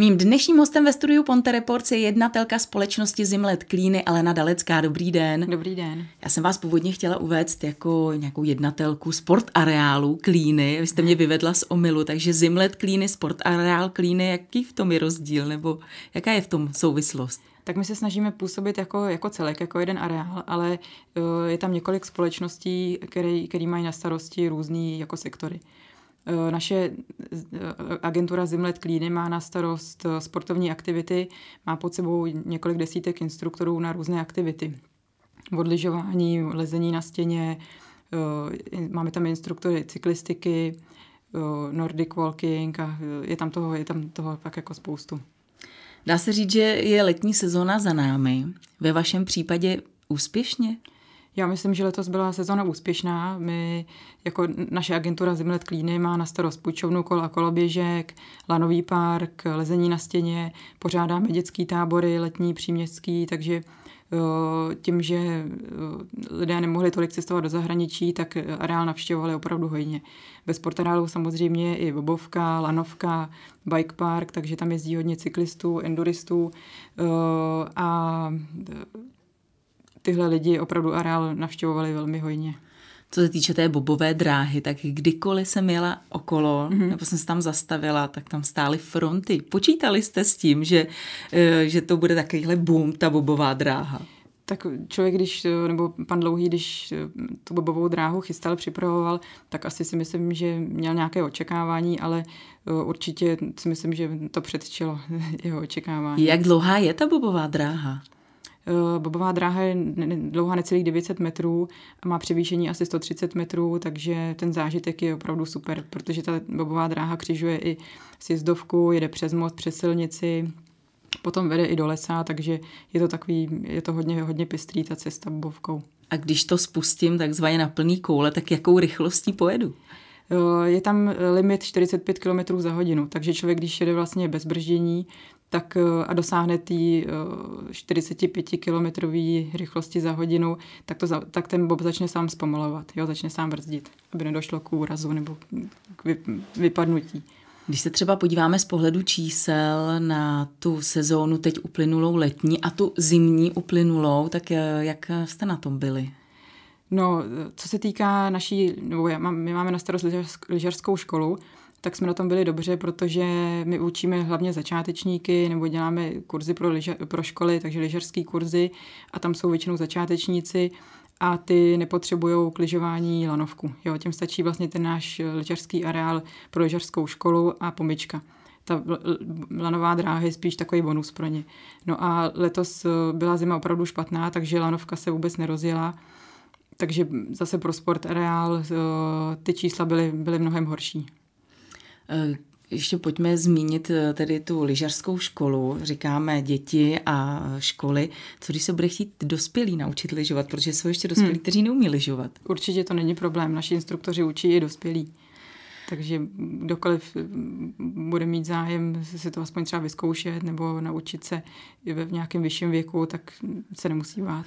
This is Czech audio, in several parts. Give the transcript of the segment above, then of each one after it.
Mým dnešním hostem ve studiu Ponte Reports je jednatelka společnosti Zimlet Klíny Alena Dalecká. Dobrý den. Dobrý den. Já jsem vás původně chtěla uvést jako nějakou jednatelku sport areálu Klíny. Vy jste mě vyvedla z omilu, takže Zimlet Klíny, sport areál Klíny, jaký v tom je rozdíl, nebo jaká je v tom souvislost? tak my se snažíme působit jako, jako celek, jako jeden areál, ale je tam několik společností, které, které mají na starosti různý jako sektory. Eh, naše eh, agentura Zimlet Klíny má na starost eh, sportovní aktivity, má pod sebou několik desítek instruktorů na různé aktivity. Odližování, lezení na stěně, máme tam instruktory cyklistiky, Nordic walking a je tam toho, je tam toho tak jako spoustu. Dá se říct, že je letní sezóna za námi. Ve vašem případě úspěšně? Já myslím, že letos byla sezona úspěšná. My, jako naše agentura Zimlet Klíny, má na starost půjčovnu kol a koloběžek, lanový park, lezení na stěně, pořádáme dětský tábory, letní, příměstský, takže tím, že lidé nemohli tolik cestovat do zahraničí, tak areál navštěvovali opravdu hojně. Ve sportareálu samozřejmě i bobovka, lanovka, bike park, takže tam jezdí hodně cyklistů, enduristů a tyhle lidi opravdu areál navštěvovali velmi hojně. Co se týče té bobové dráhy, tak kdykoliv jsem jela okolo, mm-hmm. nebo jsem se tam zastavila, tak tam stály fronty. Počítali jste s tím, že, eh, že to bude takovýhle boom, ta bobová dráha? tak člověk, když, nebo pan Dlouhý, když tu bobovou dráhu chystal, připravoval, tak asi si myslím, že měl nějaké očekávání, ale eh, určitě si myslím, že to předčilo jeho očekávání. Jak dlouhá je ta bobová dráha? Eh, bobová dráha je dlouhá necelých 900 metrů a má převýšení asi 130 metrů, takže ten zážitek je opravdu super, protože ta bobová dráha křižuje i sjezdovku, jede přes most, přes silnici, potom vede i do lesa, takže je to takový, je to hodně, hodně pestrý ta cesta bobovkou. A když to spustím takzvaně na plný koule, tak jakou rychlostí pojedu? Eh, je tam limit 45 km za hodinu, takže člověk, když jede vlastně bez brždění, tak eh, a dosáhne té 45 km rychlosti za hodinu, tak, to, tak ten bob začne sám zpomalovat, jo, začne sám brzdit, aby nedošlo k úrazu nebo k vypadnutí. Když se třeba podíváme z pohledu čísel na tu sezónu teď uplynulou letní a tu zimní uplynulou, tak eh, jak jste na tom byli? No, co se týká naší, nebo já mám, my máme na starost lyžařskou školu, tak jsme na tom byli dobře, protože my učíme hlavně začátečníky nebo děláme kurzy pro, lyža, pro školy, takže lyžařský kurzy a tam jsou většinou začátečníci a ty nepotřebují k lyžování lanovku. Jo, těm stačí vlastně ten náš lyžařský areál pro lyžařskou školu a pomyčka ta lanová dráha je spíš takový bonus pro ně. No a letos byla zima opravdu špatná, takže lanovka se vůbec nerozjela, takže zase pro sport areál eh, ty čísla byly, byly mnohem horší. Eh, ještě pojďme zmínit eh, tedy tu lyžařskou školu. Říkáme děti a školy. Co když se bude chtít dospělí naučit lyžovat, protože jsou ještě dospělí, hmm. kteří neumí lyžovat? Určitě to není problém. Naši instruktoři učí i dospělí. Takže kdokoliv bude mít zájem si to aspoň třeba vyzkoušet nebo naučit se v nějakém vyšším věku, tak se nemusí bát.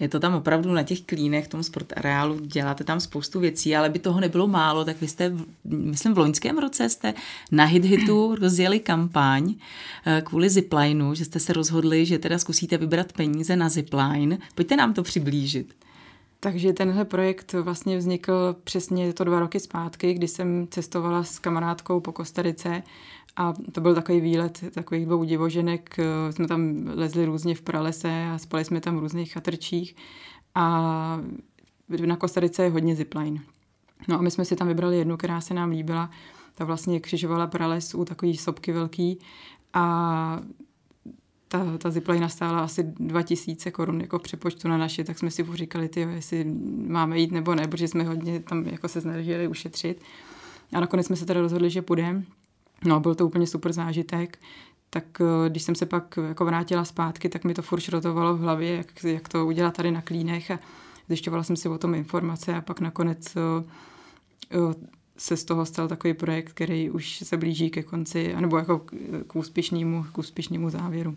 Je to tam opravdu na těch klínech, v tom sport areálu, děláte tam spoustu věcí, ale by toho nebylo málo, tak vy jste, myslím, v loňském roce jste na HitHitu rozjeli kampaň eh, kvůli ziplineu, že jste se rozhodli, že teda zkusíte vybrat peníze na zipline. Pojďte nám to přiblížit. Takže tenhle projekt vlastně vznikl přesně to dva roky zpátky, kdy jsem cestovala s kamarádkou po Kostarice a to byl takový výlet takových dvou divoženek. Jsme tam lezli různě v pralese a spali jsme tam v různých chatrčích a na Kostarice je hodně zipline. No a my jsme si tam vybrali jednu, která se nám líbila. Ta vlastně křižovala prales u takový sopky velký a ta, ta zipline stála asi 2000 korun jako přepočtu na naše, tak jsme si říkali, ty, jestli máme jít nebo ne, protože jsme hodně tam jako se snažili ušetřit. A nakonec jsme se teda rozhodli, že půjdeme. No, byl to úplně super zážitek. Tak eh, když jsem se pak jako vrátila zpátky, tak mi to furt šrotovalo v hlavě, jak, jak to udělat tady na klínech a zjišťovala jsem si o tom informace a pak nakonec eh, eh, se z toho stal takový projekt, který už se blíží ke konci, anebo jako k úspěšnému, k úspěšnému závěru.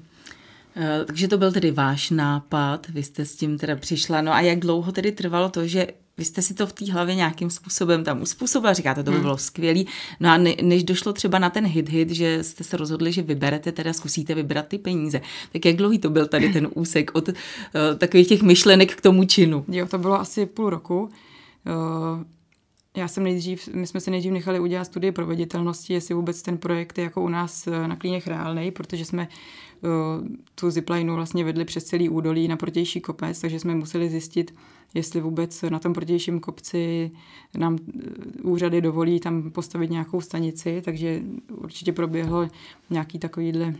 Eh, takže to byl tedy váš nápad, vy jste s tím teda přišla. No a jak dlouho tedy trvalo to, že vy jste si to v té hlavě nějakým způsobem tam uspůsobila, říkáte, to by hmm. bylo skvělý. No a ne, než došlo třeba na ten hit-hit, že jste se rozhodli, že vyberete, teda zkusíte vybrat ty peníze, tak jak dlouhý to byl tady ten úsek od uh, takových těch myšlenek k tomu činu? Jo, to bylo asi půl roku. Uh, já jsem nejdřív, my jsme se nejdřív nechali udělat studii proveditelnosti, jestli vůbec ten projekt je jako u nás eh, na klíněch reálný, protože jsme uh, tu ziplineu vlastně vedli přes celý údolí na protější kopec, takže jsme museli zjistit, jestli vůbec na tom protějším kopci nám eh, úřady dovolí tam postavit nějakou stanici, takže určitě proběhlo nějaký takovýhle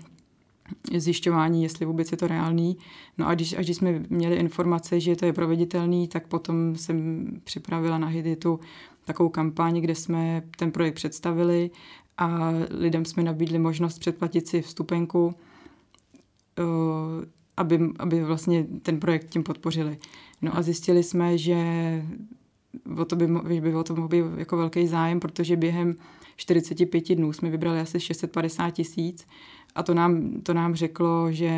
zjišťování, jestli vůbec je to reálný. No a když, až když jsme měli informace, že to je proveditelný, tak potom jsem připravila na Hiditu takovou kampaň, kde jsme ten projekt představili a lidem jsme nabídli možnost předplatit si vstupenku, eh, aby, aby vlastně ten projekt tím podpořili. No a zjistili jsme, že o to by, by o to mohl být jako velký zájem, protože během 45 dnů jsme vybrali asi 650 tisíc a to nám, to nám řeklo, že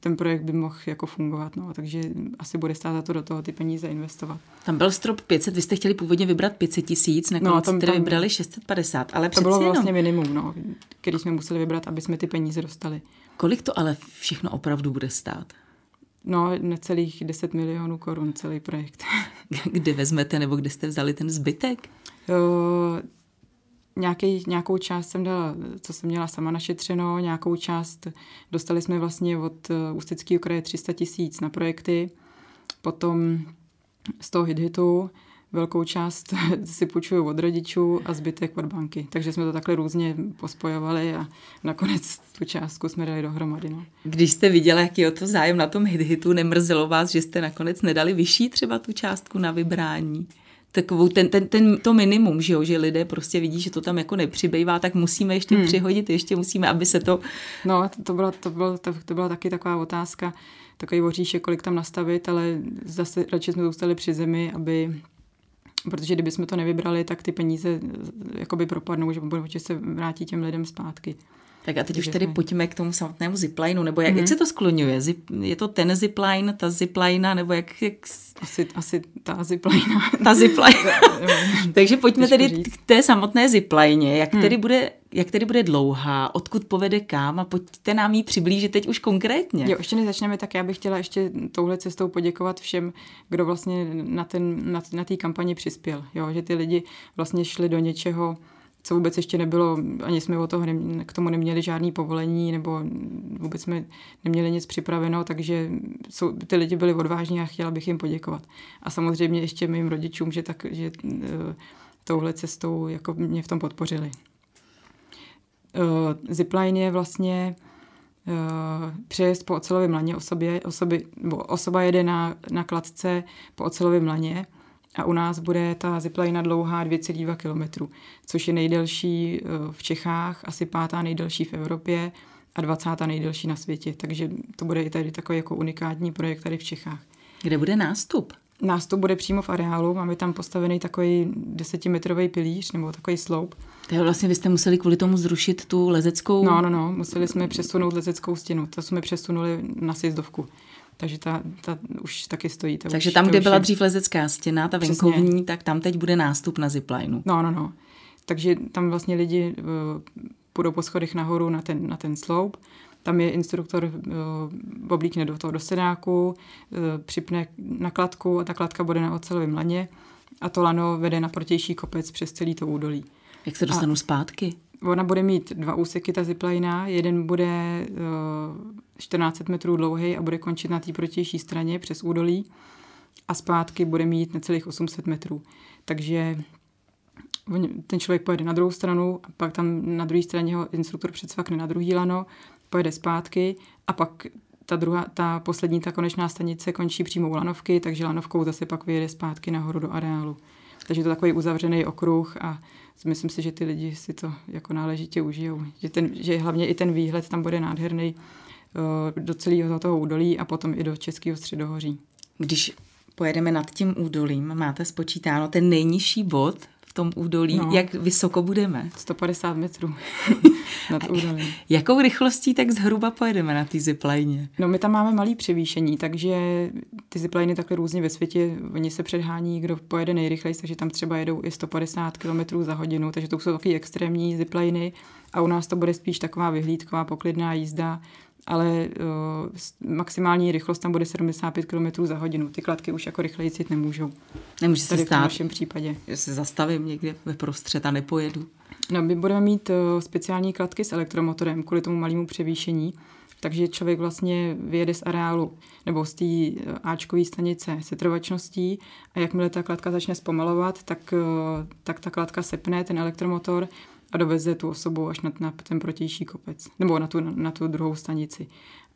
ten projekt by mohl jako fungovat, no, takže asi bude stát za to do toho ty peníze investovat. Tam byl strop 500, vy jste chtěli původně vybrat 500 tisíc, nakonec no, tam, tam, vybrali 650, ale To bylo vlastně jenom... minimum, no, který jsme museli vybrat, aby jsme ty peníze dostali. Kolik to ale všechno opravdu bude stát? No, necelých 10 milionů korun celý projekt. Kde vezmete, nebo kde jste vzali ten zbytek? Nějaký, nějakou část jsem dala, co jsem měla sama našetřeno, nějakou část dostali jsme vlastně od eh, Ústeckého kraje 300 tisíc na projekty, potom z toho hit-hitu velkou část si půjčuju od rodičů a zbytek od banky. Takže jsme to takhle různě pospojovali a nakonec tu částku jsme dali dohromady. No. Když jste viděla, jaký je to zájem na tom hit-hitu, nemrzelo vás, že jste nakonec nedali vyšší třeba tu částku na vybrání? Takovou ten, ten, ten, to minimum, že, jo, že lidé prostě vidí, že to tam jako nepřibývá, tak musíme ještě hmm. přihodit, ještě musíme, aby se to... No, to byla, to, byla, to, to byla taky taková otázka, takový oříšek, kolik tam nastavit, ale zase radši jsme zůstali při zemi, aby protože kdyby jsme to nevybrali, tak ty peníze jakoby propadnou, že, že se vrátí těm lidem zpátky. Tak a teď už tedy pojďme k tomu samotnému ziplineu, nebo jak, mm-hmm. jak mhm. se to skloňuje? Zip, je to ten zipline, ta ziplina, nebo jak... jak... Asi, asi ta ziplina. ta ziplina. Takže pojďme tedy k té samotné ziplině. Jak, hmm. tedy bude, jak tedy bude dlouhá, odkud povede kam a pojďte nám ji přiblížit teď už konkrétně. Jo, ještě než začneme, tak já bych chtěla ještě touhle cestou poděkovat všem, kdo vlastně na té na, na kampani přispěl. Jo, že ty lidi vlastně šli do něčeho, co vůbec ještě nebylo, ani jsme o toho ne, k tomu neměli žádný povolení, nebo vůbec jsme neměli nic připraveno, takže jsou, ty lidi byli odvážní a chtěla bych jim poděkovat. A samozřejmě ještě mým rodičům, že, tak, že uh, touhle cestou jako mě v tom podpořili. Uh, zipline je vlastně uh, přejezd po ocelovém laně osoby, nebo osoba jede na, na kladce po ocelovém laně, a u nás bude ta ziplina dlouhá 2,2 km, což je nejdelší eh, v Čechách, asi pátá nejdelší v Evropě a 20. nejdelší na světě. Takže to bude i tady takový jako unikátní projekt tady v Čechách. Kde bude nástup? Nástup bude přímo v areálu, máme tam postavený takový desetimetrový pilíř nebo takový sloup. Takže vlastně vy jste museli kvůli tomu zrušit tu lezeckou... No, no, no, museli jsme přesunout lezeckou stěnu, to jsme přesunuli na sjezdovku takže ta, ta už taky stojí. Ta takže už, tam, kde byla je... dřív lezecká stěna, ta venkovní, Přesně. tak tam teď bude nástup na ziplineu. No, no, no. Takže tam vlastně lidi uh, půjdou po schodech nahoru na ten, na ten sloup, tam je instruktor uh, oblíkne do toho do sedáku, uh, připne nakladku a ta kladka bude na ocelovém laně a to lano vede na protější kopec přes celý to údolí. Jak se dostanu a zpátky? Ona bude mít dva úseky, ta ziplina. Jeden bude uh, 14 metrů dlouhý a bude končit na té protější straně přes údolí a zpátky bude mít necelých 800 metrů. Takže ten člověk pojede na druhou stranu a pak tam na druhé straně ho instruktor předsvakne na druhý lano, pojede zpátky a pak ta, druhá, ta poslední, ta konečná stanice končí přímo u lanovky, takže lanovkou zase pak vyjede zpátky nahoru do areálu. Takže to takový uzavřený okruh a myslím si, že ty lidi si to jako náležitě užijou. Že, ten, že hlavně i ten výhled tam bude nádherný Eh, do celého toho údolí a potom i do Českého středohoří. Když pojedeme nad tím údolím, máte spočítáno ten nejnižší bod v tom údolí. No. Jak vysoko budeme? 150 metrů nad údolím. Jakou rychlostí tak zhruba pojedeme na té zipline? No my tam máme malý převýšení, takže ty zipliny takhle různě ve světě, oni se předhání, kdo pojede nejrychleji, takže tam třeba jedou i 150 km za hodinu, takže to jsou takové extrémní zipliny a u nás to bude spíš taková vyhlídková poklidná jízda, ale uh, maximální rychlost tam bude 75 km za hodinu. Ty kladky už jako rychleji jít nemůžou. Nemůže se stát. v našem případě. Že se zastavím někde ve prostřed a nepojedu. No, my budeme mít uh, speciální kladky s elektromotorem kvůli tomu malému převýšení, takže člověk vlastně vyjede z areálu nebo z té uh, Ačkové stanice se trvačností a jakmile ta kladka začne zpomalovat, tak, uh, tak ta kladka sepne ten elektromotor a doveze tu osobu až na, na ten protější kopec, nebo na tu, na, na tu druhou stanici.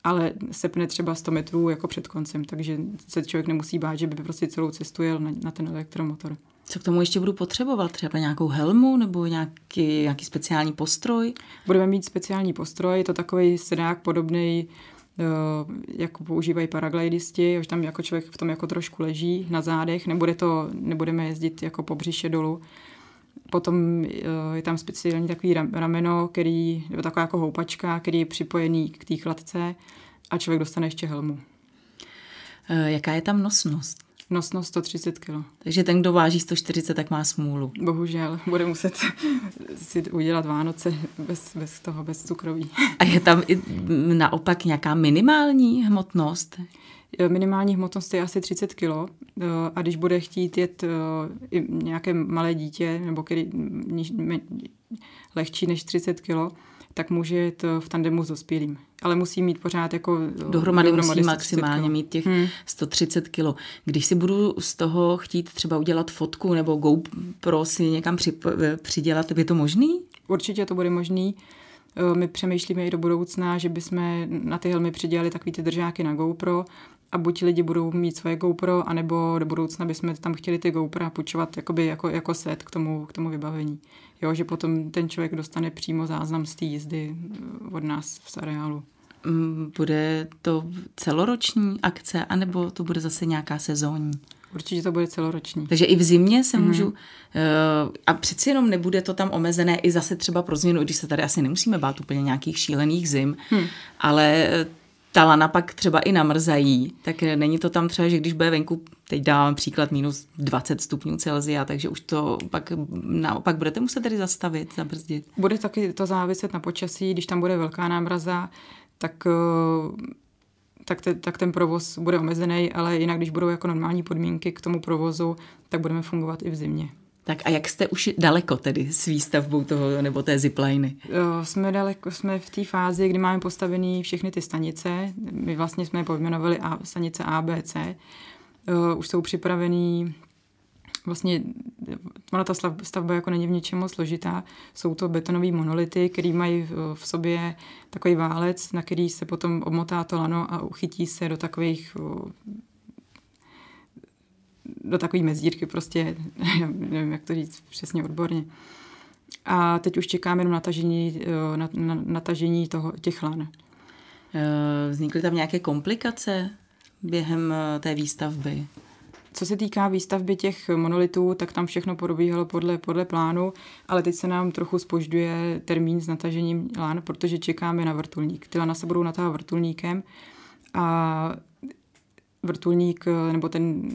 Ale sepne třeba 100 metrů jako před koncem, takže se člověk nemusí bát, že by prostě celou cestu jel na, na ten elektromotor. Co k tomu ještě budu potřebovat? Třeba nějakou helmu nebo nějaký, nějaký speciální postroj? Budeme mít speciální postroj, je to takový sedák podobný eh, jako používají paraglidisti, už tam jako člověk v tom jako trošku leží na zádech, nebude to, nebudeme jezdit jako po břiše dolů, Potom eh, je tam speciální takový rameno, který, nebo taková jako houpačka, který je připojený k té kladce a člověk dostane ještě helmu. Eh, jaká je tam nosnost? Nosnost 130 kg. Takže ten, kdo váží 140, tak má smůlu. Bohužel, bude muset si udělat Vánoce bez, bez toho, bez cukroví. A je tam i naopak nějaká minimální hmotnost? Minimální hmotnost je asi 30 kg eh, a když bude chtít jet eh, i nějaké malé dítě, nebo který lehčí než 30 kg, tak může jet eh, v tandemu s dospělým. Ale musí mít pořád jako... Dohromady, dohromady musí maximálně mít těch hmm. 130 kg. Když si budu z toho chtít třeba udělat fotku nebo GoPro si někam při, přidělat, je to možný? Určitě to bude možný. My přemýšlíme i do budoucna, že bychom na ty helmy přidělali takový ty držáky na GoPro a buď lidi budou mít svoje GoPro, anebo do budoucna bychom tam chtěli ty GoPro půjčovat jakoby jako, jako set k tomu, k tomu vybavení. Jo, že potom ten člověk dostane přímo záznam z té jízdy eh, od nás v areálu. Mm, bude to celoroční akce, anebo to bude zase nějaká sezónní? Určitě to bude celoroční. Takže i v zimě se mm-hmm. můžu, uh, a přeci jenom nebude to tam omezené i zase třeba pro změnu, když se tady asi nemusíme bát úplně nějakých šílených zim, hmm. ale ta lana pak třeba i namrzají, tak není to tam třeba, že když bude venku, teď dávám příklad minus 20 stupňů Celsia, takže už to pak naopak budete muset tedy zastavit, zabrzdit. Bude taky to záviset na počasí, když tam bude velká námraza, tak eh, tak, te, tak ten provoz bude omezený, ale jinak, když budou jako normální podmínky k tomu provozu, tak budeme fungovat i v zimě. Tak a jak jste už daleko tedy s výstavbou toho nebo té zipliny? Jsme daleko, jsme v té fázi, kdy máme postavený všechny ty stanice. My vlastně jsme je pojmenovali A, stanice A, B, C. Už jsou připravený vlastně ona ta stavba jako není v něčem moc složitá. Jsou to betonové monolity, které mají v sobě takový válec, na který se potom obmotá to lano a uchytí se do takových do takové mezírky prostě, nevím, jak to říct přesně odborně. A teď už čekáme jenom natažení, eh, na, na, natažení toho, těch lan. Eh, vznikly tam nějaké komplikace během eh, té výstavby? Co se týká výstavby těch monolitů, tak tam všechno probíhalo podle, podle plánu, ale teď se nám trochu spožďuje termín s natažením lán, protože čekáme na vrtulník. Ty lana se budou natáhat vrtulníkem a vrtulník, nebo ten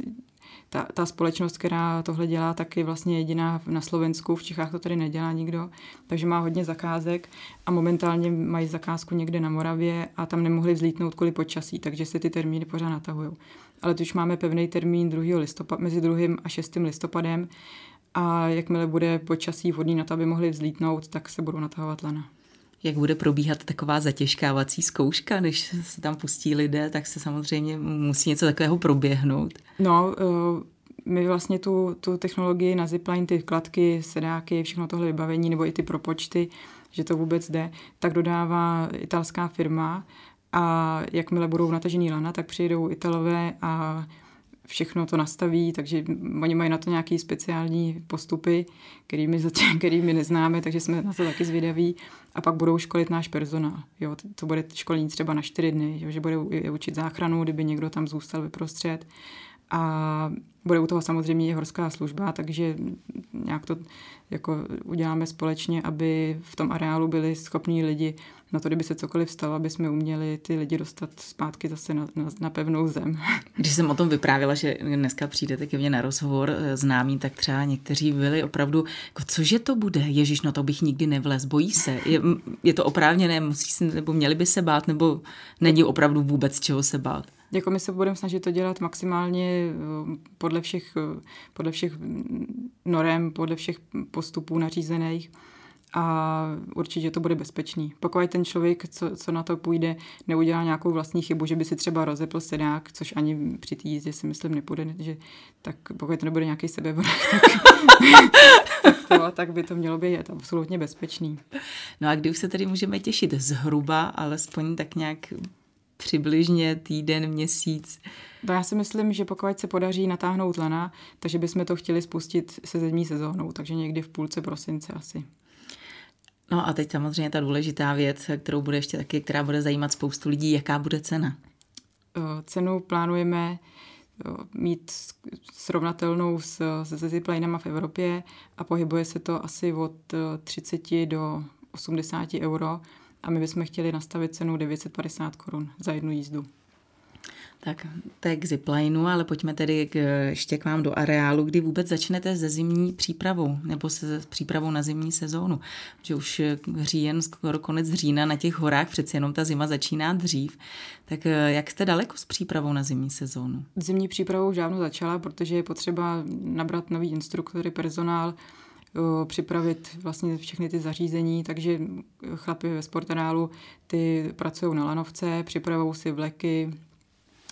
ta, ta společnost, která tohle dělá, tak je vlastně jediná na Slovensku, v Čechách to tady nedělá nikdo, takže má hodně zakázek a momentálně mají zakázku někde na Moravě a tam nemohli vzlítnout kvůli počasí, takže se ty termíny pořád natahují. Ale teď už máme pevný termín 2. listopad, mezi 2. a 6. listopadem a jakmile bude počasí vhodný na to, aby mohli vzlítnout, tak se budou natahovat lana jak bude probíhat taková zatěžkávací zkouška, když se tam pustí lidé, tak se samozřejmě musí něco takového proběhnout. No, eh, my vlastně tu, tu technologii na zipline, ty kladky, sedáky, všechno tohle vybavení, nebo i ty propočty, že to vůbec jde, tak dodává italská firma a jakmile budou natažený lana, tak přijedou Italové a všechno to nastaví, takže oni mají na to nějaké speciální postupy, kterými, kterými neznáme, takže jsme na to taky zvědaví. A pak budou školit náš personál. Jo, to bude školení třeba na čtyři dny, jo, že bude učit záchranu, kdyby někdo tam zůstal vyprostřed. a bude u toho samozřejmě i horská služba, takže nějak to jako uděláme společně, aby v tom areálu byli schopní lidi na to, kdyby se cokoliv stalo, aby jsme uměli ty lidi dostat zpátky zase na, na, na pevnou zem. Když jsem o tom vyprávěla, že dneska přijdete ke mně na rozhovor eh, známý, tak třeba někteří byli opravdu, jako cože to bude? Ježíš, no to bych nikdy nevlez, bojí se. Je, je to oprávněné, musí se, nebo měli by se bát, nebo není opravdu vůbec čeho se bát? Jako my se budeme snažit to dělat maximálně eh, podle všech, eh, podle všech norem, podle všech postupů nařízených a určitě to bude bezpečný. Pokud ten člověk, co, co na to půjde, neudělá nějakou vlastní chybu, že by si třeba rozepl sedák, což ani při té jízdě si myslím nepůjde, že tak pokud to nebude nějaký sebevrach, tak, tak, to, tak by to mělo být absolutně bezpečný. No a kdy už se tedy můžeme těšit zhruba, alespoň tak nějak přibližně týden, měsíc? To já si myslím, že pokud se podaří natáhnout lana, takže bychom to chtěli spustit se zemní sezónou, takže někdy v půlce prosince asi. No a teď samozřejmě ta důležitá věc, kterou bude ještě taky, která bude zajímat spoustu lidí, jaká bude cena? Cenu plánujeme mít srovnatelnou s, se ziplinama v Evropě a pohybuje se to asi od 30 do 80 euro a my bychom chtěli nastavit cenu 950 korun za jednu jízdu. Tak to je k ziplineu, ale pojďme tedy k, ještě k vám do areálu, kdy vůbec začnete se zimní přípravou nebo se přípravou na zimní sezónu. Že už říjen, skoro konec října na těch horách, přeci jenom ta zima začíná dřív. Tak eh, jak jste daleko s přípravou na zimní sezónu? Zimní přípravou už dávno začala, protože je potřeba nabrat nový instruktory, personál, připravit vlastně všechny ty zařízení, takže chlapi ve sportanálu ty pracují na lanovce, připravují si vleky,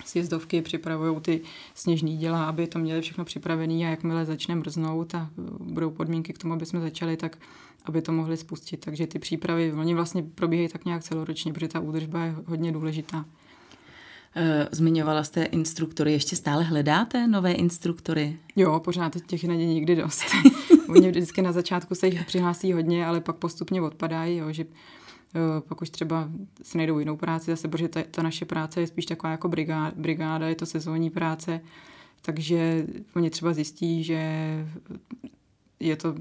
sjezdovky připravují ty sněžní děla, aby to měli všechno připravené a jakmile začne mrznout a budou podmínky k tomu, aby jsme začali, tak aby to mohli spustit. Takže ty přípravy, oni vlastně probíhají tak nějak celoročně, protože ta údržba je hodně důležitá. Eh, zmiňovala jste instruktory, ještě stále hledáte nové instruktory? Jo, pořád těch není nikdy dost. Oni vždycky na začátku se jich přihlásí hodně, ale pak postupně odpadají, jo, že Eh, pak už třeba si najdou jinou práci zase, protože ta, ta naše práce je spíš taková jako brigáda, brigáda, je to sezónní práce, takže oni třeba zjistí, že je to,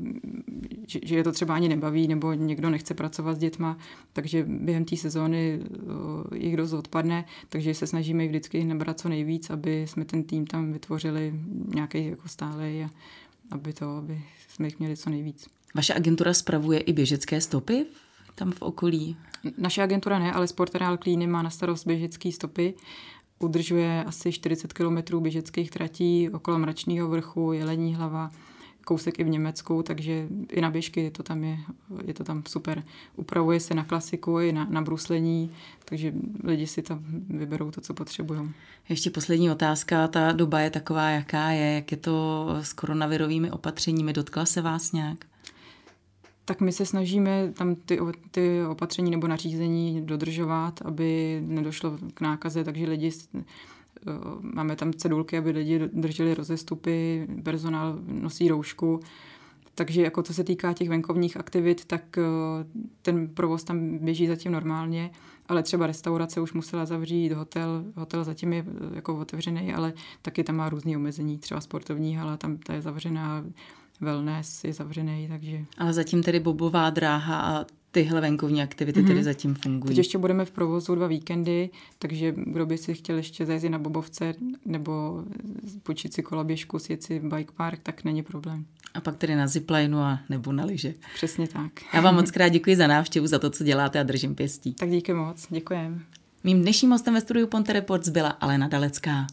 že, že je to třeba ani nebaví, nebo někdo nechce pracovat s dětma, takže během té sezóny eh, jich dost odpadne, takže se snažíme vždycky nabrat co nejvíc, aby jsme ten tým tam vytvořili nějaký jako stálej a aby to, aby jsme jich měli co nejvíc. Vaše agentura spravuje i běžecké stopy tam v okolí? Naše agentura ne, ale Sportareal Klíny má na starost běžecké stopy. Udržuje asi 40 km běžeckých tratí okolo Mračného vrchu, Jelení hlava, kousek i v Německu, takže i na běžky je to tam, je, je to tam super. Upravuje se na klasiku i na, na bruslení, takže lidi si tam vyberou to, co potřebují. Ještě poslední otázka, ta doba je taková, jaká je, jak je to s koronavirovými opatřeními, dotkla se vás nějak? tak my se snažíme tam ty, ty opatření nebo nařízení dodržovat, aby nedošlo k nákaze, takže lidi máme tam cedulky, aby lidi drželi rozestupy, personál nosí roušku, takže jako co se týká těch venkovních aktivit, tak eh, ten provoz tam běží zatím normálně, ale třeba restaurace už musela zavřít, hotel, hotel zatím je eh, jako otevřený, ale taky tam má různé omezení, třeba sportovní hala, tam ta je zavřená, wellness je zavřený, takže... Ale zatím tedy bobová dráha a tyhle venkovní aktivity mm-hmm. tedy mhm. zatím fungují. Teď ještě budeme v provozu dva víkendy, takže kdo by si chtěl ještě zajít na Bobovce nebo počít si koloběžku, sjet si bike park, tak není problém. A pak tedy na ziplineu a nebo na lyže. Přesně tak. Já vám moc krát děkuji za návštěvu, za to, co děláte a držím pěstí. Tak díky moc, děkujem. Mým dnešním hostem ve studiu Ponte Reports byla Alena Dalecká.